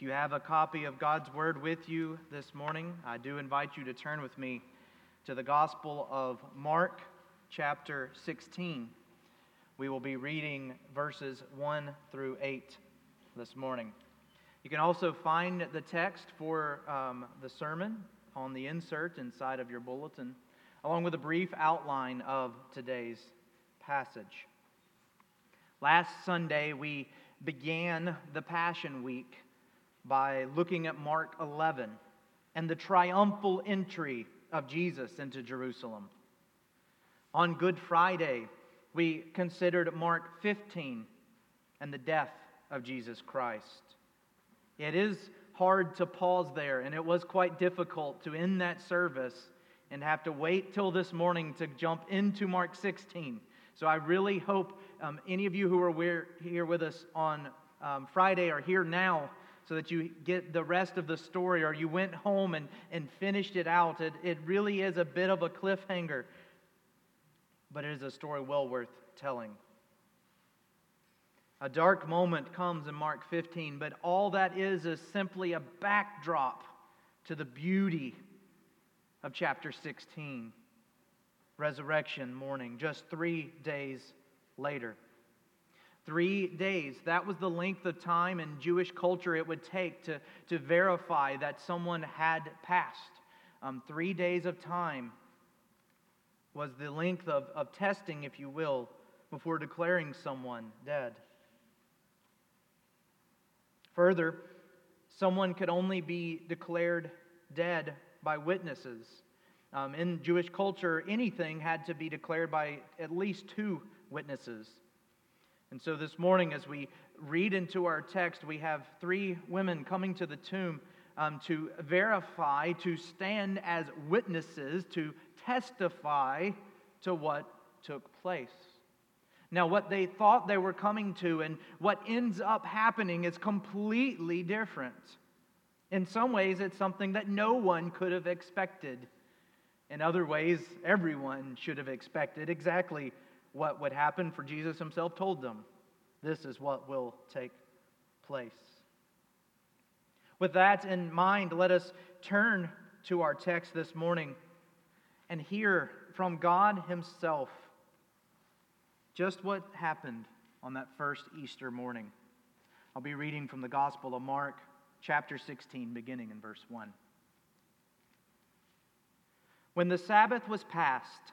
If you have a copy of God's Word with you this morning, I do invite you to turn with me to the Gospel of Mark, chapter 16. We will be reading verses 1 through 8 this morning. You can also find the text for um, the sermon on the insert inside of your bulletin, along with a brief outline of today's passage. Last Sunday, we began the Passion Week by looking at Mark 11 and the triumphal entry of Jesus into Jerusalem. On Good Friday, we considered Mark 15 and the death of Jesus Christ. It is hard to pause there, and it was quite difficult to end that service and have to wait till this morning to jump into Mark 16. So I really hope um, any of you who are here with us on um, Friday are here now so that you get the rest of the story or you went home and, and finished it out. It, it really is a bit of a cliffhanger, but it is a story well worth telling. A dark moment comes in Mark 15, but all that is is simply a backdrop to the beauty of chapter 16. Resurrection morning, just three days later. Three days. That was the length of time in Jewish culture it would take to, to verify that someone had passed. Um, three days of time was the length of, of testing, if you will, before declaring someone dead. Further, someone could only be declared dead by witnesses. Um, in Jewish culture, anything had to be declared by at least two witnesses. And so this morning, as we read into our text, we have three women coming to the tomb um, to verify, to stand as witnesses, to testify to what took place. Now, what they thought they were coming to and what ends up happening is completely different. In some ways, it's something that no one could have expected. In other ways, everyone should have expected exactly what would happen, for Jesus himself told them this is what will take place. With that in mind, let us turn to our text this morning and hear from God Himself just what happened on that first Easter morning. I'll be reading from the Gospel of Mark, chapter 16, beginning in verse 1. When the Sabbath was past,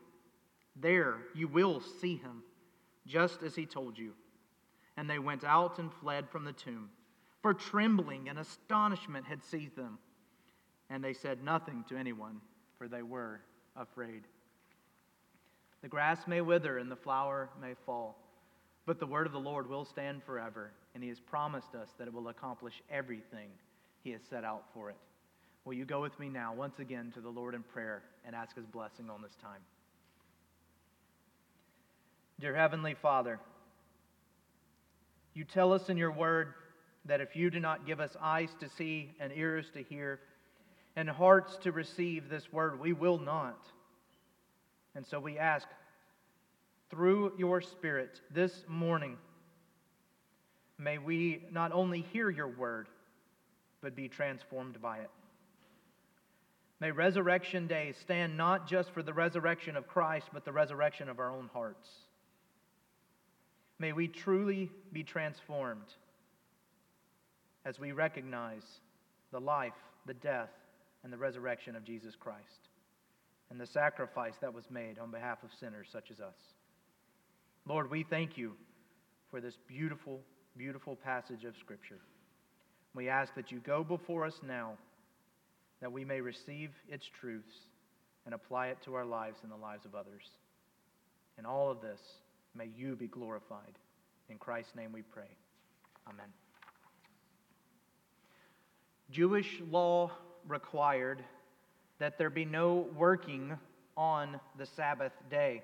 There you will see him, just as he told you. And they went out and fled from the tomb, for trembling and astonishment had seized them. And they said nothing to anyone, for they were afraid. The grass may wither and the flower may fall, but the word of the Lord will stand forever, and he has promised us that it will accomplish everything he has set out for it. Will you go with me now, once again, to the Lord in prayer and ask his blessing on this time? Dear Heavenly Father, you tell us in your word that if you do not give us eyes to see and ears to hear and hearts to receive this word, we will not. And so we ask, through your Spirit this morning, may we not only hear your word, but be transformed by it. May Resurrection Day stand not just for the resurrection of Christ, but the resurrection of our own hearts. May we truly be transformed as we recognize the life, the death, and the resurrection of Jesus Christ, and the sacrifice that was made on behalf of sinners such as us. Lord, we thank you for this beautiful, beautiful passage of Scripture. We ask that you go before us now, that we may receive its truths and apply it to our lives and the lives of others. In all of this, may you be glorified. In Christ's name we pray. Amen. Jewish law required that there be no working on the Sabbath day.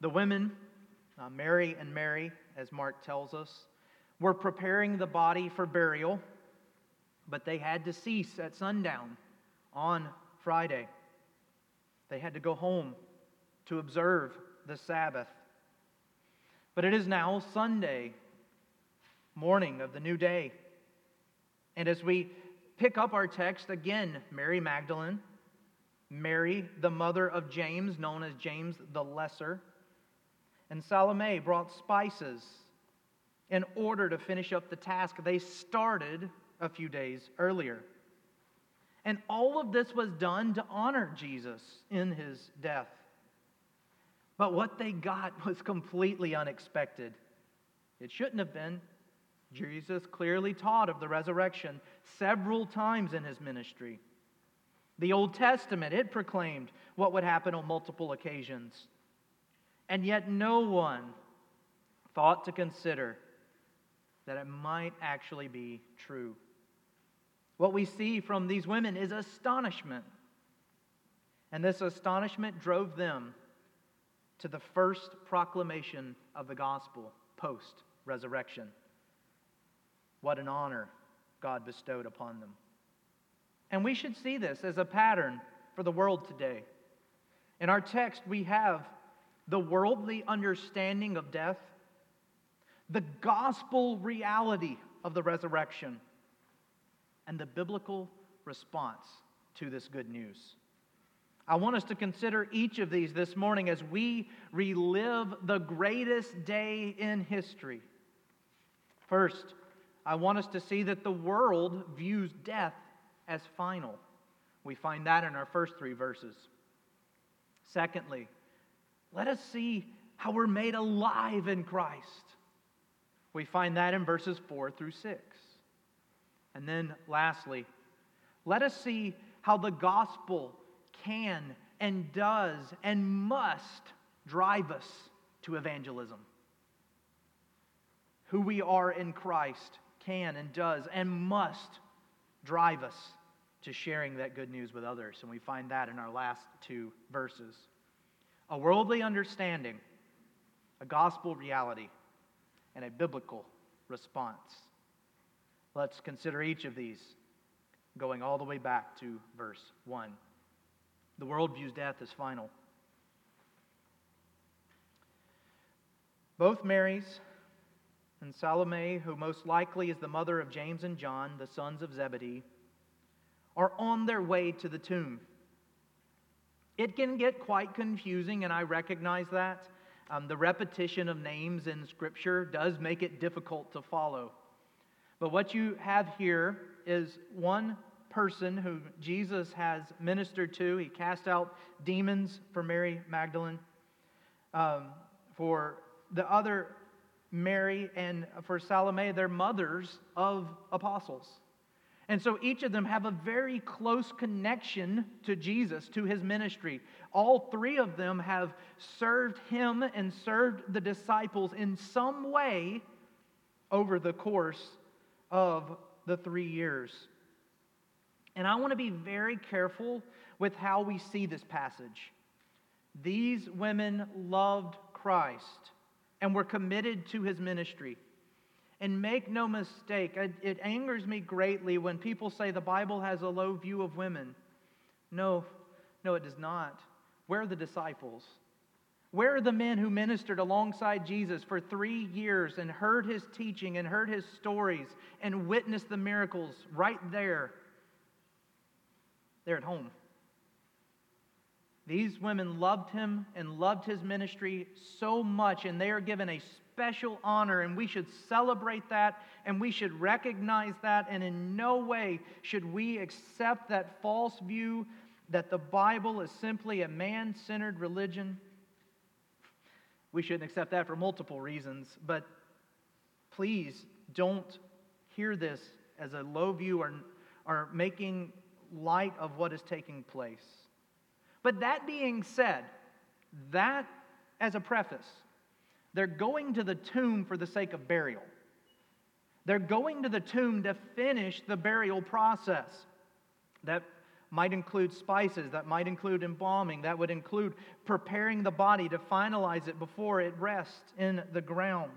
The women, uh, Mary and Mary, as Mark tells us, were preparing the body for burial, but they had to cease at sundown on Friday. They had to go home to observe the Sabbath. But it is now Sunday, morning of the new day. And as we pick up our text again, Mary Magdalene, Mary, the mother of James, known as James the Lesser, and Salome brought spices in order to finish up the task they started a few days earlier. And all of this was done to honor Jesus in his death. But what they got was completely unexpected. It shouldn't have been. Jesus clearly taught of the resurrection several times in his ministry. The Old Testament, it proclaimed what would happen on multiple occasions. And yet, no one thought to consider that it might actually be true. What we see from these women is astonishment. And this astonishment drove them to the first proclamation of the gospel post resurrection. What an honor God bestowed upon them. And we should see this as a pattern for the world today. In our text, we have the worldly understanding of death, the gospel reality of the resurrection, and the biblical response to this good news. I want us to consider each of these this morning as we relive the greatest day in history. First, I want us to see that the world views death as final. We find that in our first three verses. Secondly, let us see how we're made alive in Christ. We find that in verses 4 through 6. And then lastly, let us see how the gospel can and does and must drive us to evangelism. Who we are in Christ can and does and must drive us to sharing that good news with others. And we find that in our last two verses a worldly understanding, a gospel reality, and a biblical response. Let's consider each of these, going all the way back to verse 1. The world views death as final. Both Marys and Salome, who most likely is the mother of James and John, the sons of Zebedee, are on their way to the tomb. It can get quite confusing, and I recognize that. Um, the repetition of names in Scripture does make it difficult to follow. But what you have here is one person who Jesus has ministered to. He cast out demons for Mary Magdalene. Um, for the other Mary and for Salome, they're mothers of apostles. And so each of them have a very close connection to Jesus, to his ministry. All three of them have served him and served the disciples in some way over the course of the three years. And I want to be very careful with how we see this passage. These women loved Christ and were committed to his ministry. And make no mistake, it angers me greatly when people say the Bible has a low view of women. No, no, it does not. Where are the disciples? Where are the men who ministered alongside Jesus for three years and heard his teaching and heard his stories and witnessed the miracles right there? They're at home. These women loved him and loved his ministry so much, and they are given a special honor, and we should celebrate that, and we should recognize that, and in no way should we accept that false view that the Bible is simply a man centered religion. We shouldn't accept that for multiple reasons, but please don't hear this as a low view or, or making light of what is taking place. But that being said, that as a preface, they're going to the tomb for the sake of burial. They're going to the tomb to finish the burial process. That might include spices, that might include embalming, that would include preparing the body to finalize it before it rests in the ground.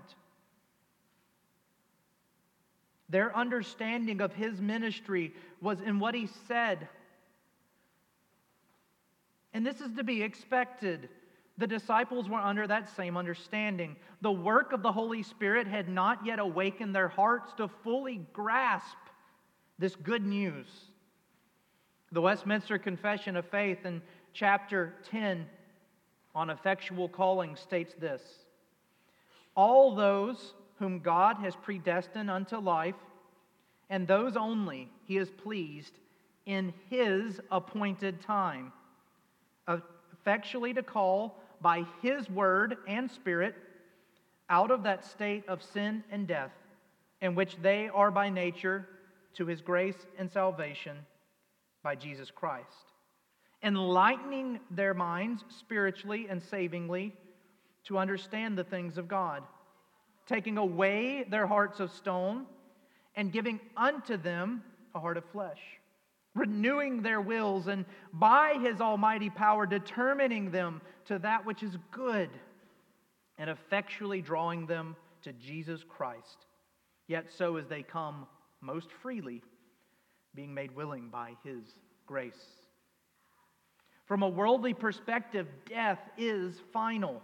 Their understanding of his ministry was in what he said. And this is to be expected. The disciples were under that same understanding. The work of the Holy Spirit had not yet awakened their hearts to fully grasp this good news. The Westminster Confession of Faith in chapter 10 on effectual calling states this All those whom God has predestined unto life, and those only he is pleased in his appointed time, uh, effectually to call by his word and spirit out of that state of sin and death in which they are by nature to his grace and salvation by Jesus Christ, enlightening their minds spiritually and savingly to understand the things of God, taking away their hearts of stone and giving unto them a heart of flesh, renewing their wills and by his almighty power determining them to that which is good and effectually drawing them to Jesus Christ. Yet so as they come most freely being made willing by His grace. From a worldly perspective, death is final.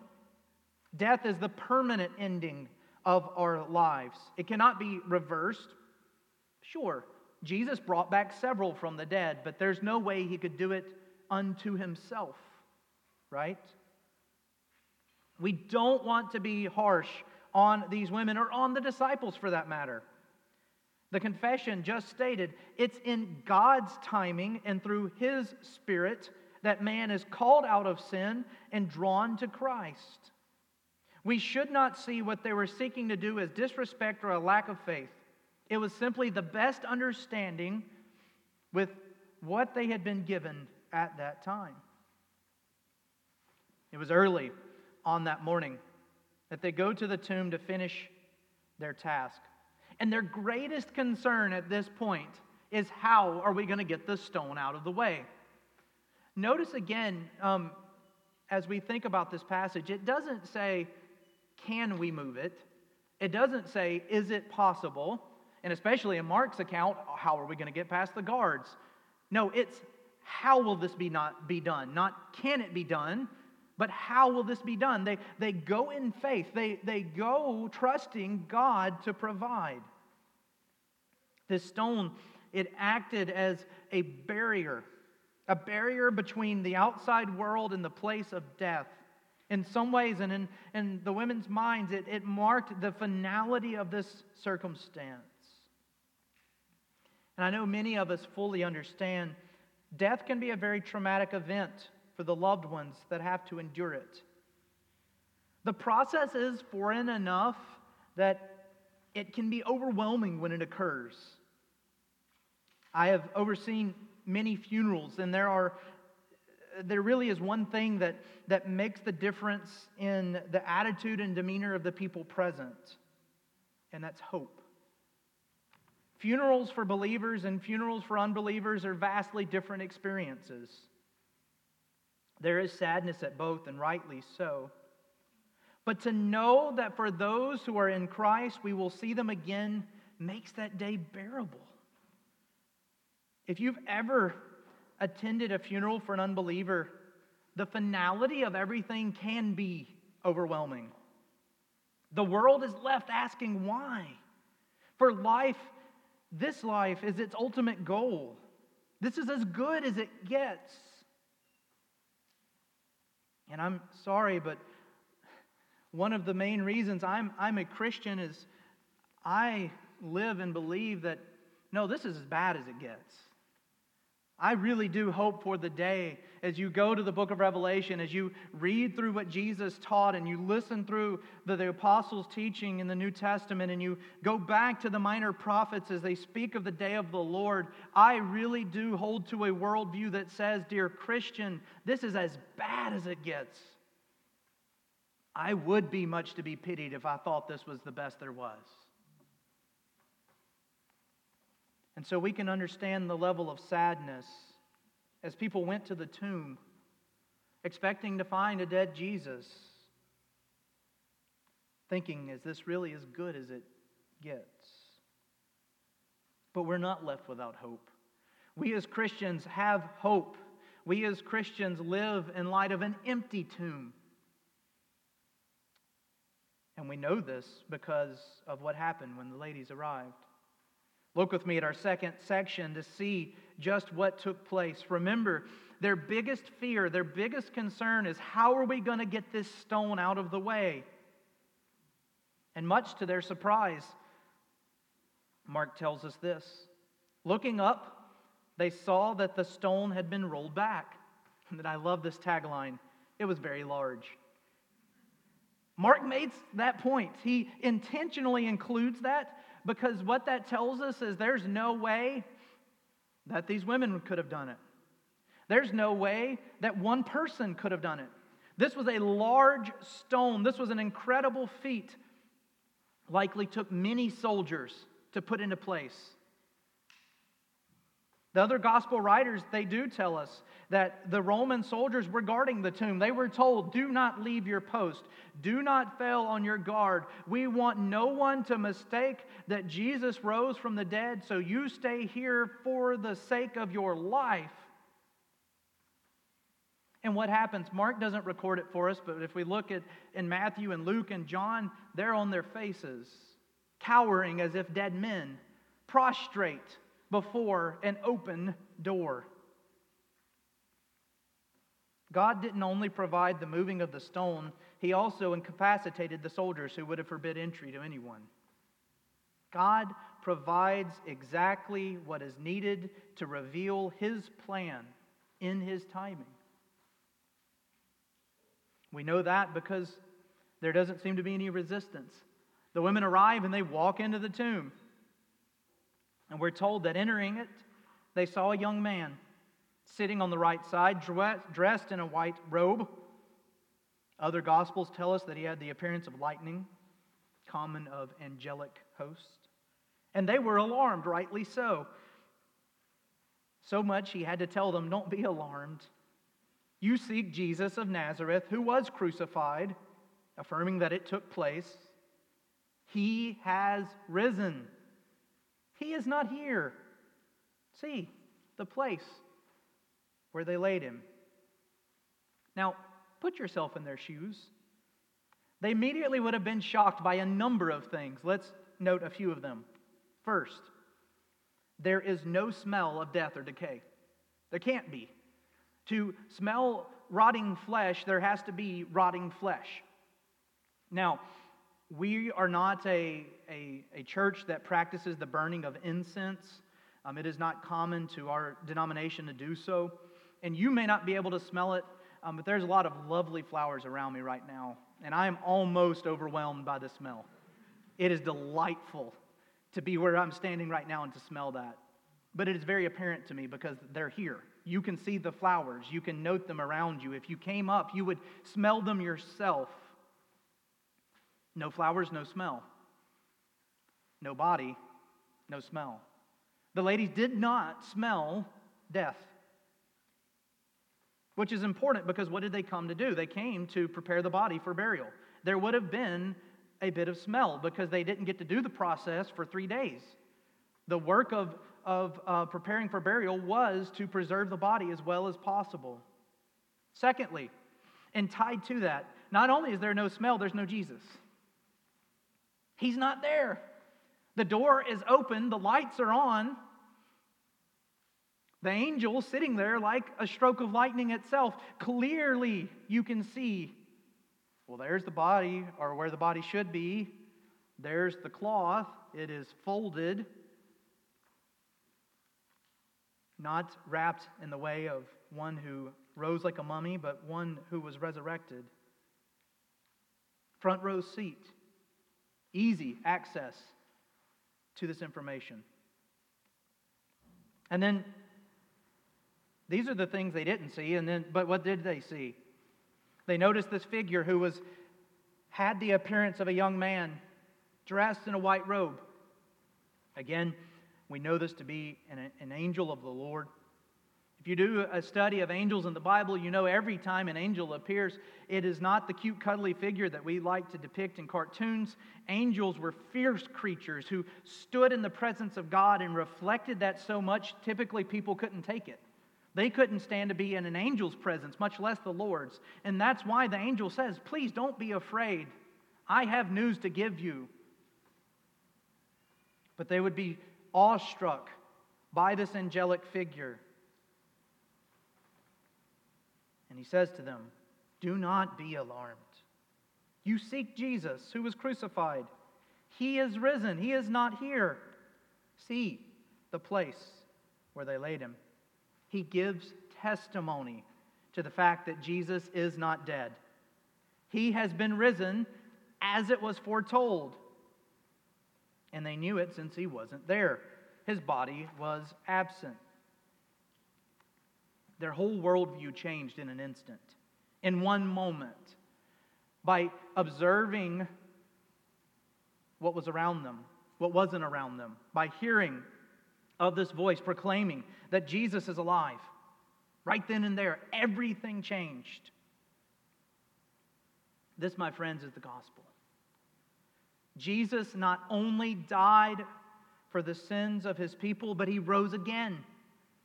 Death is the permanent ending of our lives. It cannot be reversed. Sure, Jesus brought back several from the dead, but there's no way he could do it unto himself, right? We don't want to be harsh on these women or on the disciples for that matter. The confession just stated it's in God's timing and through His Spirit that man is called out of sin and drawn to Christ. We should not see what they were seeking to do as disrespect or a lack of faith. It was simply the best understanding with what they had been given at that time. It was early on that morning that they go to the tomb to finish their task. And their greatest concern at this point is how are we going to get the stone out of the way? Notice again, um, as we think about this passage, it doesn't say, can we move it? It doesn't say, is it possible? And especially in Mark's account, how are we going to get past the guards? No, it's how will this be not be done? Not can it be done, but how will this be done? They, they go in faith, they, they go trusting God to provide. This stone, it acted as a barrier, a barrier between the outside world and the place of death. In some ways, and in, in the women's minds, it, it marked the finality of this circumstance. And I know many of us fully understand death can be a very traumatic event for the loved ones that have to endure it. The process is foreign enough that it can be overwhelming when it occurs. I have overseen many funerals, and there are there really is one thing that, that makes the difference in the attitude and demeanor of the people present, and that's hope. Funerals for believers and funerals for unbelievers are vastly different experiences. There is sadness at both, and rightly so. But to know that for those who are in Christ, we will see them again makes that day bearable. If you've ever attended a funeral for an unbeliever, the finality of everything can be overwhelming. The world is left asking why. For life, this life is its ultimate goal. This is as good as it gets. And I'm sorry, but One of the main reasons I'm, I'm a Christian is I live and believe that, no, this is as bad as it gets. I really do hope for the day as you go to the book of Revelation, as you read through what Jesus taught and you listen through the, the, apostles' teaching in the New Testament and you go back to the minor prophets as they speak of the day of the Lord. I really do hold to a worldview that says, Dear Christian, this is as bad as it gets. I would be much to be pitied if I thought this was the best there was. And so we can understand the level of sadness as people went to the tomb expecting to find a dead Jesus, thinking, is this really as good as it gets? But we're not left without hope. We as Christians have hope. We as Christians live in light of an empty tomb. And we know this because of what happened when the ladies arrived. Look with me at our second section to see just what took place. Remember, their biggest fear, their biggest concern is how are we going to get this stone out of the way? And much to their surprise, Mark tells us this. Looking up, they saw that the stone had been rolled back. And I love this tagline it was very large. Mark makes that point. He intentionally includes that because what that tells us is there's no way that these women could have done it. There's no way that one person could have done it. This was a large stone. This was an incredible feat. Likely took many soldiers to put into place. The other gospel writers, they do tell us that the Roman soldiers were guarding the tomb. They were told, Do not leave your post. Do not fail on your guard. We want no one to mistake that Jesus rose from the dead, so you stay here for the sake of your life. And what happens? Mark doesn't record it for us, but if we look at in Matthew and Luke and John, they're on their faces, cowering as if dead men, prostrate before an open door. God didn't only provide the moving of the stone, He also incapacitated the soldiers who would have forbid entry to anyone. God provides exactly what is needed to reveal His plan in His timing. We know that because there doesn't seem to be any resistance. The women arrive and they walk into the tomb. And we're told that entering it, they saw a young man sitting on the right side, dressed in a white robe. Other gospels tell us that he had the appearance of lightning, common of angelic host. And they were alarmed, rightly so. So much he had to tell them, Don't be alarmed. You seek Jesus of Nazareth, who was crucified, affirming that it took place. He has risen. He is not here. See the place where they laid him. Now, put yourself in their shoes. They immediately would have been shocked by a number of things. Let's note a few of them. First, there is no smell of death or decay. There can't be. To smell rotting flesh, there has to be rotting flesh. Now, we are not a, a, a church that practices the burning of incense. Um, it is not common to our denomination to do so. And you may not be able to smell it, um, but there's a lot of lovely flowers around me right now. And I am almost overwhelmed by the smell. It is delightful to be where I'm standing right now and to smell that. But it is very apparent to me because they're here. You can see the flowers, you can note them around you. If you came up, you would smell them yourself. No flowers, no smell. No body, no smell. The ladies did not smell death. Which is important because what did they come to do? They came to prepare the body for burial. There would have been a bit of smell because they didn't get to do the process for three days. The work of, of uh, preparing for burial was to preserve the body as well as possible. Secondly, and tied to that, not only is there no smell, there's no Jesus. He's not there. The door is open, the lights are on. The angel sitting there like a stroke of lightning itself. Clearly, you can see Well, there's the body, or where the body should be. There's the cloth. It is folded, not wrapped in the way of one who rose like a mummy, but one who was resurrected. Front row seat, easy access to this information. And then these are the things they didn't see, and then but what did they see? They noticed this figure who was had the appearance of a young man dressed in a white robe. Again, we know this to be an, an angel of the Lord. You do a study of angels in the Bible, you know every time an angel appears, it is not the cute, cuddly figure that we like to depict in cartoons. Angels were fierce creatures who stood in the presence of God and reflected that so much, typically people couldn't take it. They couldn't stand to be in an angel's presence, much less the Lord's. And that's why the angel says, Please don't be afraid. I have news to give you. But they would be awestruck by this angelic figure. And he says to them, Do not be alarmed. You seek Jesus, who was crucified. He is risen, he is not here. See the place where they laid him. He gives testimony to the fact that Jesus is not dead. He has been risen as it was foretold. And they knew it since he wasn't there. His body was absent. Their whole worldview changed in an instant, in one moment, by observing what was around them, what wasn't around them, by hearing of this voice proclaiming that Jesus is alive. Right then and there, everything changed. This, my friends, is the gospel. Jesus not only died for the sins of his people, but he rose again.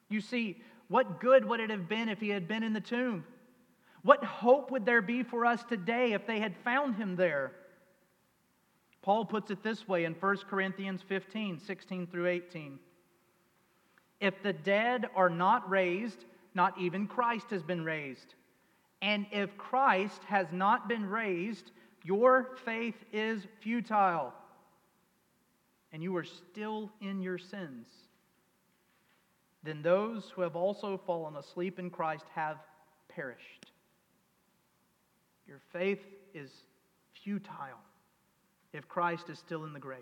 You see, what good would it have been if he had been in the tomb? What hope would there be for us today if they had found him there? Paul puts it this way in 1 Corinthians 15 16 through 18. If the dead are not raised, not even Christ has been raised. And if Christ has not been raised, your faith is futile, and you are still in your sins. Then those who have also fallen asleep in Christ have perished. Your faith is futile if Christ is still in the grave.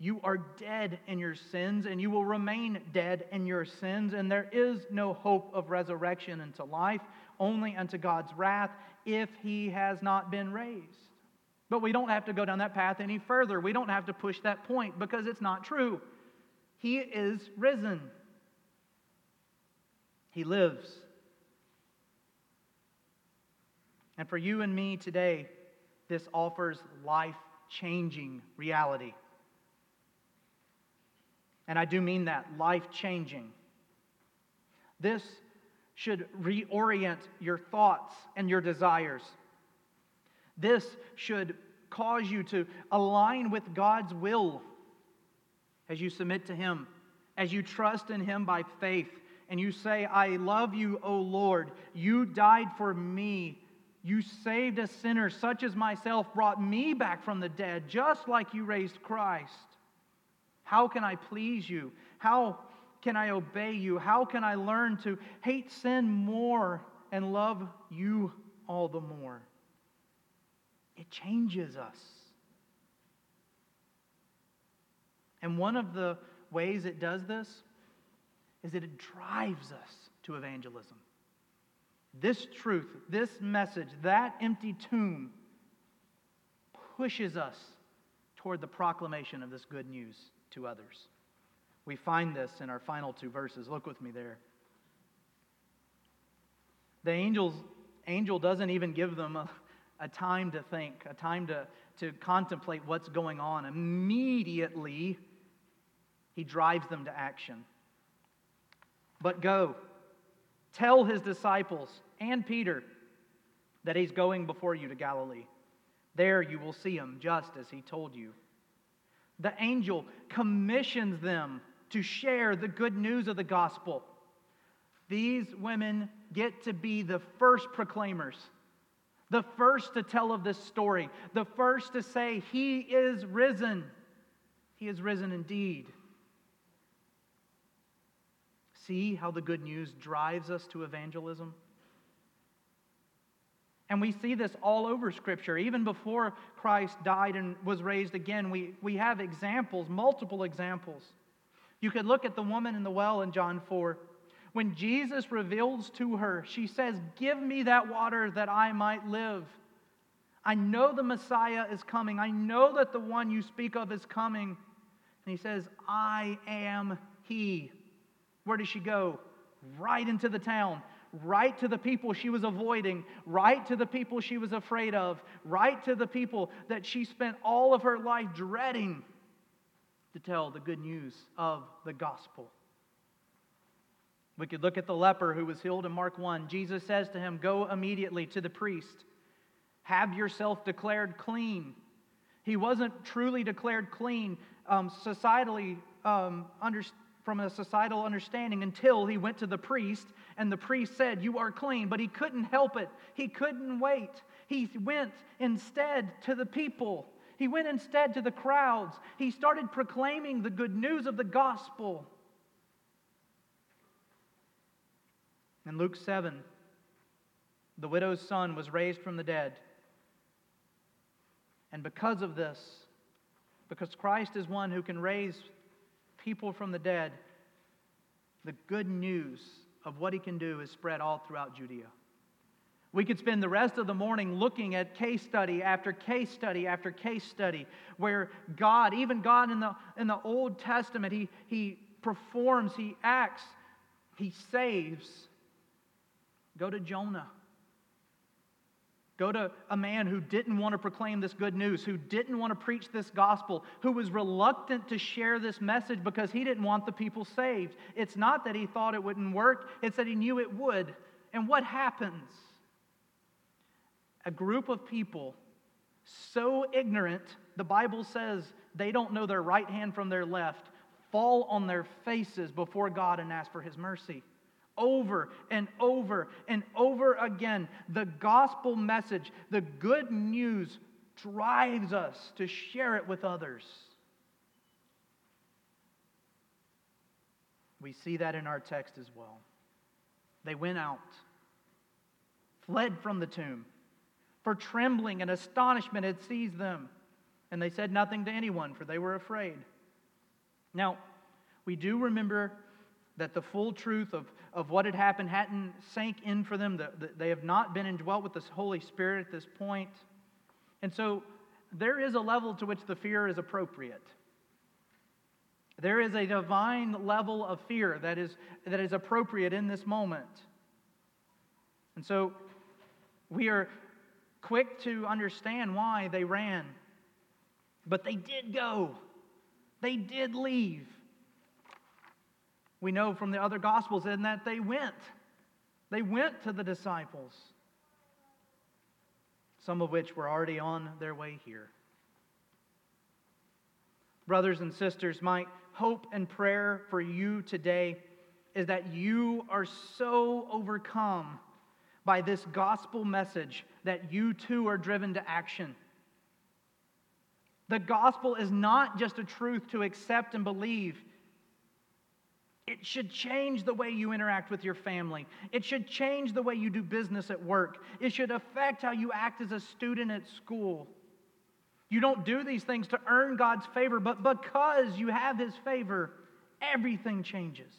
You are dead in your sins, and you will remain dead in your sins, and there is no hope of resurrection into life, only unto God's wrath if he has not been raised. But we don't have to go down that path any further. We don't have to push that point because it's not true. He is risen, He lives. And for you and me today, this offers life changing reality. And I do mean that life changing. This should reorient your thoughts and your desires. This should cause you to align with God's will as you submit to Him, as you trust in Him by faith, and you say, I love you, O Lord. You died for me. You saved a sinner such as myself, brought me back from the dead, just like you raised Christ. How can I please you? How can I obey you? How can I learn to hate sin more and love you all the more? It changes us. And one of the ways it does this is that it drives us to evangelism. This truth, this message, that empty tomb pushes us toward the proclamation of this good news to others. We find this in our final two verses. Look with me there. The angels, angel doesn't even give them a, a time to think, a time to, to contemplate what's going on. Immediately, he drives them to action. But go, tell his disciples and Peter that he's going before you to Galilee. There you will see him just as he told you the angel commissions them to share the good news of the gospel. These women get to be the first proclaimers. the first to tell of this story, the first to say, He is risen. He is risen indeed. See how the good news drives us to evangelism? And we see this all over Scripture. Even before Christ died and was raised again, we, we have examples, multiple examples. You could look at the woman in the well in John 4. When Jesus reveals to her, she says, Give me that water that I might live. I know the Messiah is coming. I know that the one you speak of is coming. And he says, I am he. Where does she go? Right into the town right to the people she was avoiding, right to the people she was afraid of, right to the people that she spent all of her life dreading to tell the good news of the gospel. We could look at the leper who was healed in Mark 1. Jesus says to him, Go immediately to the priest, have yourself declared clean. He wasn't truly declared clean um, societally um, understood from a societal understanding until he went to the priest and the priest said, You are clean. But he couldn't help it. He couldn't wait. He went instead to the people. He went instead to the crowds. He started proclaiming the good news of the gospel. In Luke 7, the widow's son was raised from the dead. And because of this, because Christ is one who can raise people from the dead, the good news of what he can do is spread all throughout Judea. We could spend the rest of the morning looking at case study after case study after case study where God, even God in the, in the Old Testament, he, he performs, He acts, He saves. Go to Jonah. Go to a man who didn't want to proclaim this good news, who didn't want to preach this gospel, who was reluctant to share this message because he didn't want the people saved. It's not that he thought it wouldn't work, it's that he knew it would. And what happens? A group of people so ignorant, the Bible says they don't know their right hand from their left, fall on their faces before God and ask for his mercy over and over and over again. The gospel message, the good news, drives us to share it with others. We see that in our text as well. They went out, fled from the tomb, for trembling and astonishment had seized them, and they said nothing to anyone, for they were afraid. Now, we do remember that the full truth of, of what had happened hadn't sank in for them. They have not been indwelt with the Holy Spirit at this point. And so there is a level to which the fear is appropriate. There is a divine level of fear that is, that is appropriate in this moment. And so we are quick to understand why they ran. But they did go, they did leave. We know from the other Gospels in that they went. They went to the disciples, some of which were already on their way here. Brothers and sisters, my hope and prayer for you today is that you are so overcome by this gospel message that you too are driven to action. The gospel is not just a truth to accept and believe. It should change the way you interact with your family. It should change the way you do business at work. It should affect how you act as a student at school. You don't do these things to earn God's favor, but because you have His favor, everything changes.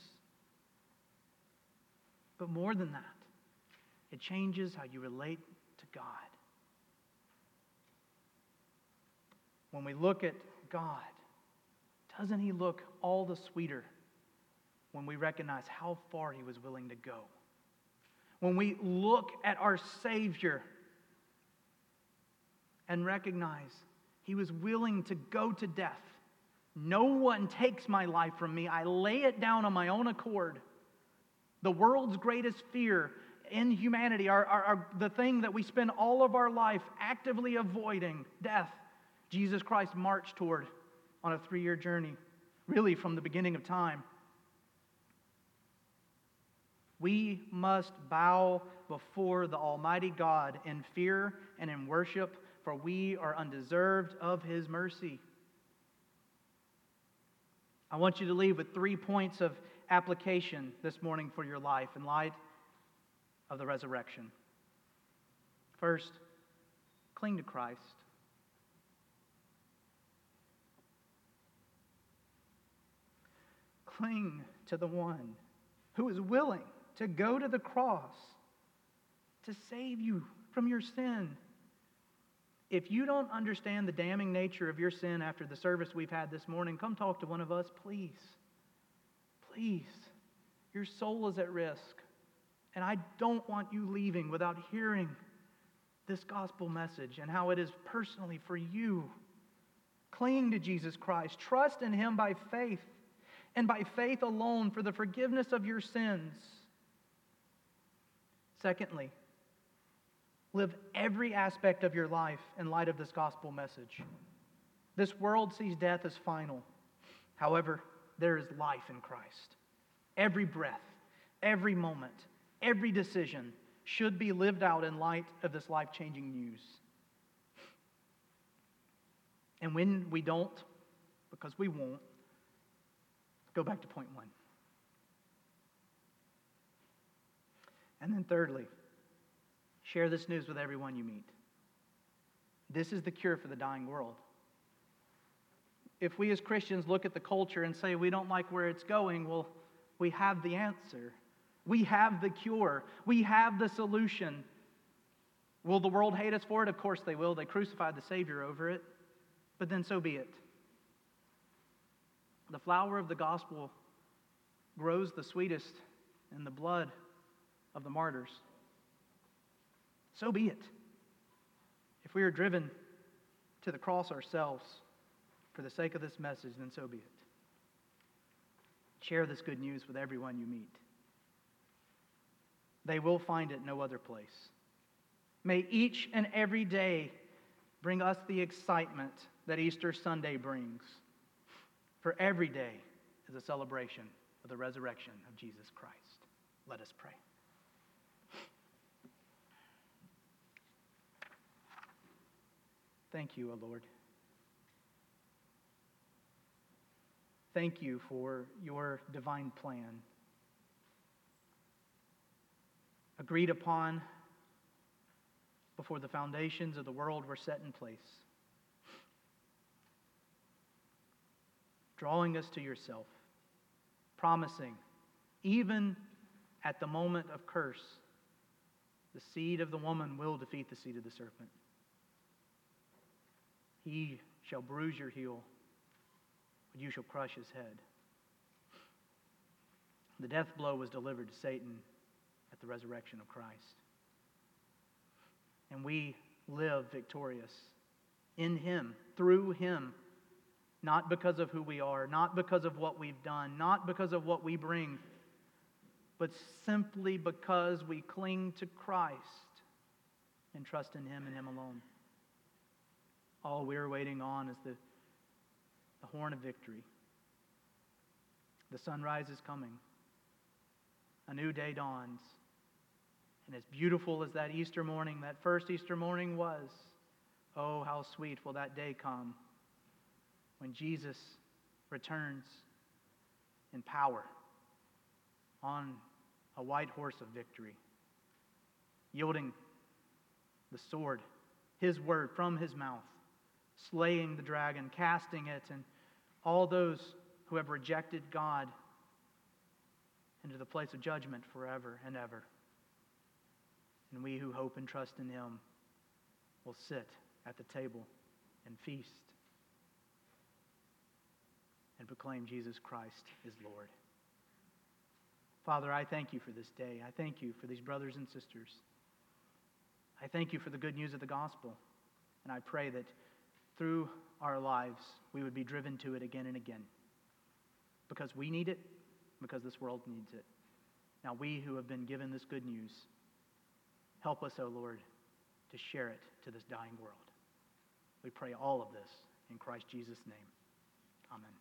But more than that, it changes how you relate to God. When we look at God, doesn't He look all the sweeter? When we recognize how far he was willing to go. When we look at our Savior and recognize he was willing to go to death. No one takes my life from me. I lay it down on my own accord. The world's greatest fear in humanity, are, are, are the thing that we spend all of our life actively avoiding death, Jesus Christ marched toward on a three year journey, really from the beginning of time. We must bow before the Almighty God in fear and in worship, for we are undeserved of His mercy. I want you to leave with three points of application this morning for your life in light of the resurrection. First, cling to Christ. Cling to the one who is willing to go to the cross to save you from your sin. If you don't understand the damning nature of your sin after the service we've had this morning, come talk to one of us, please. Please. Your soul is at risk. And I don't want you leaving without hearing this gospel message and how it is personally for you. Cling to Jesus Christ. Trust in Him by faith and by faith alone for the forgiveness of your sins. Secondly, live every aspect of your life in light of this gospel message. This world sees death as final. However, there is life in Christ. Every breath, every moment, every decision should be lived out in light of this life changing news. And when we don't, because we won't, go back to point one. And then, thirdly, share this news with everyone you meet. This is the cure for the dying world. If we as Christians look at the culture and say we don't like where it's going, well, we have the answer. We have the cure. We have the solution. Will the world hate us for it? Of course they will. They crucified the Savior over it. But then so be it. The flower of the gospel grows the sweetest in the blood of the martyrs. So be it. If we are driven to the cross ourselves for the sake of this message, then so be it. Share this good news with everyone you meet. They will find it no other place. May each and every day bring us the excitement that Easter Sunday brings. For every day is a celebration of the resurrection of Jesus Christ. Let us pray. Thank you, O Lord. Thank you for your divine plan. Agreed upon before the foundations of the world were set in place. Drawing us to yourself, promising, even at the moment of curse, the seed of the woman will defeat the seed of the serpent. He shall bruise your heel, but you shall crush his head. The death blow was delivered to Satan at the resurrection of Christ. And we live victorious in him, through him, not because of who we are, not because of what we've done, not because of what we bring, but simply because we cling to Christ and trust in him and him alone. All we are waiting on is the, the horn of victory. The sunrise is coming. A new day dawns. And as beautiful as that Easter morning, that first Easter morning was, oh, how sweet will that day come when Jesus returns in power on a white horse of victory, yielding the sword, his word from his mouth slaying the dragon, casting it, and all those who have rejected God into the place of judgment forever and ever. And we who hope and trust in Him will sit at the table and feast and proclaim Jesus Christ is Lord. Father, I thank you for this day. I thank you for these brothers and sisters. I thank you for the good news of the gospel. And I pray that through our lives, we would be driven to it again and again. Because we need it, because this world needs it. Now, we who have been given this good news, help us, O oh Lord, to share it to this dying world. We pray all of this in Christ Jesus' name. Amen.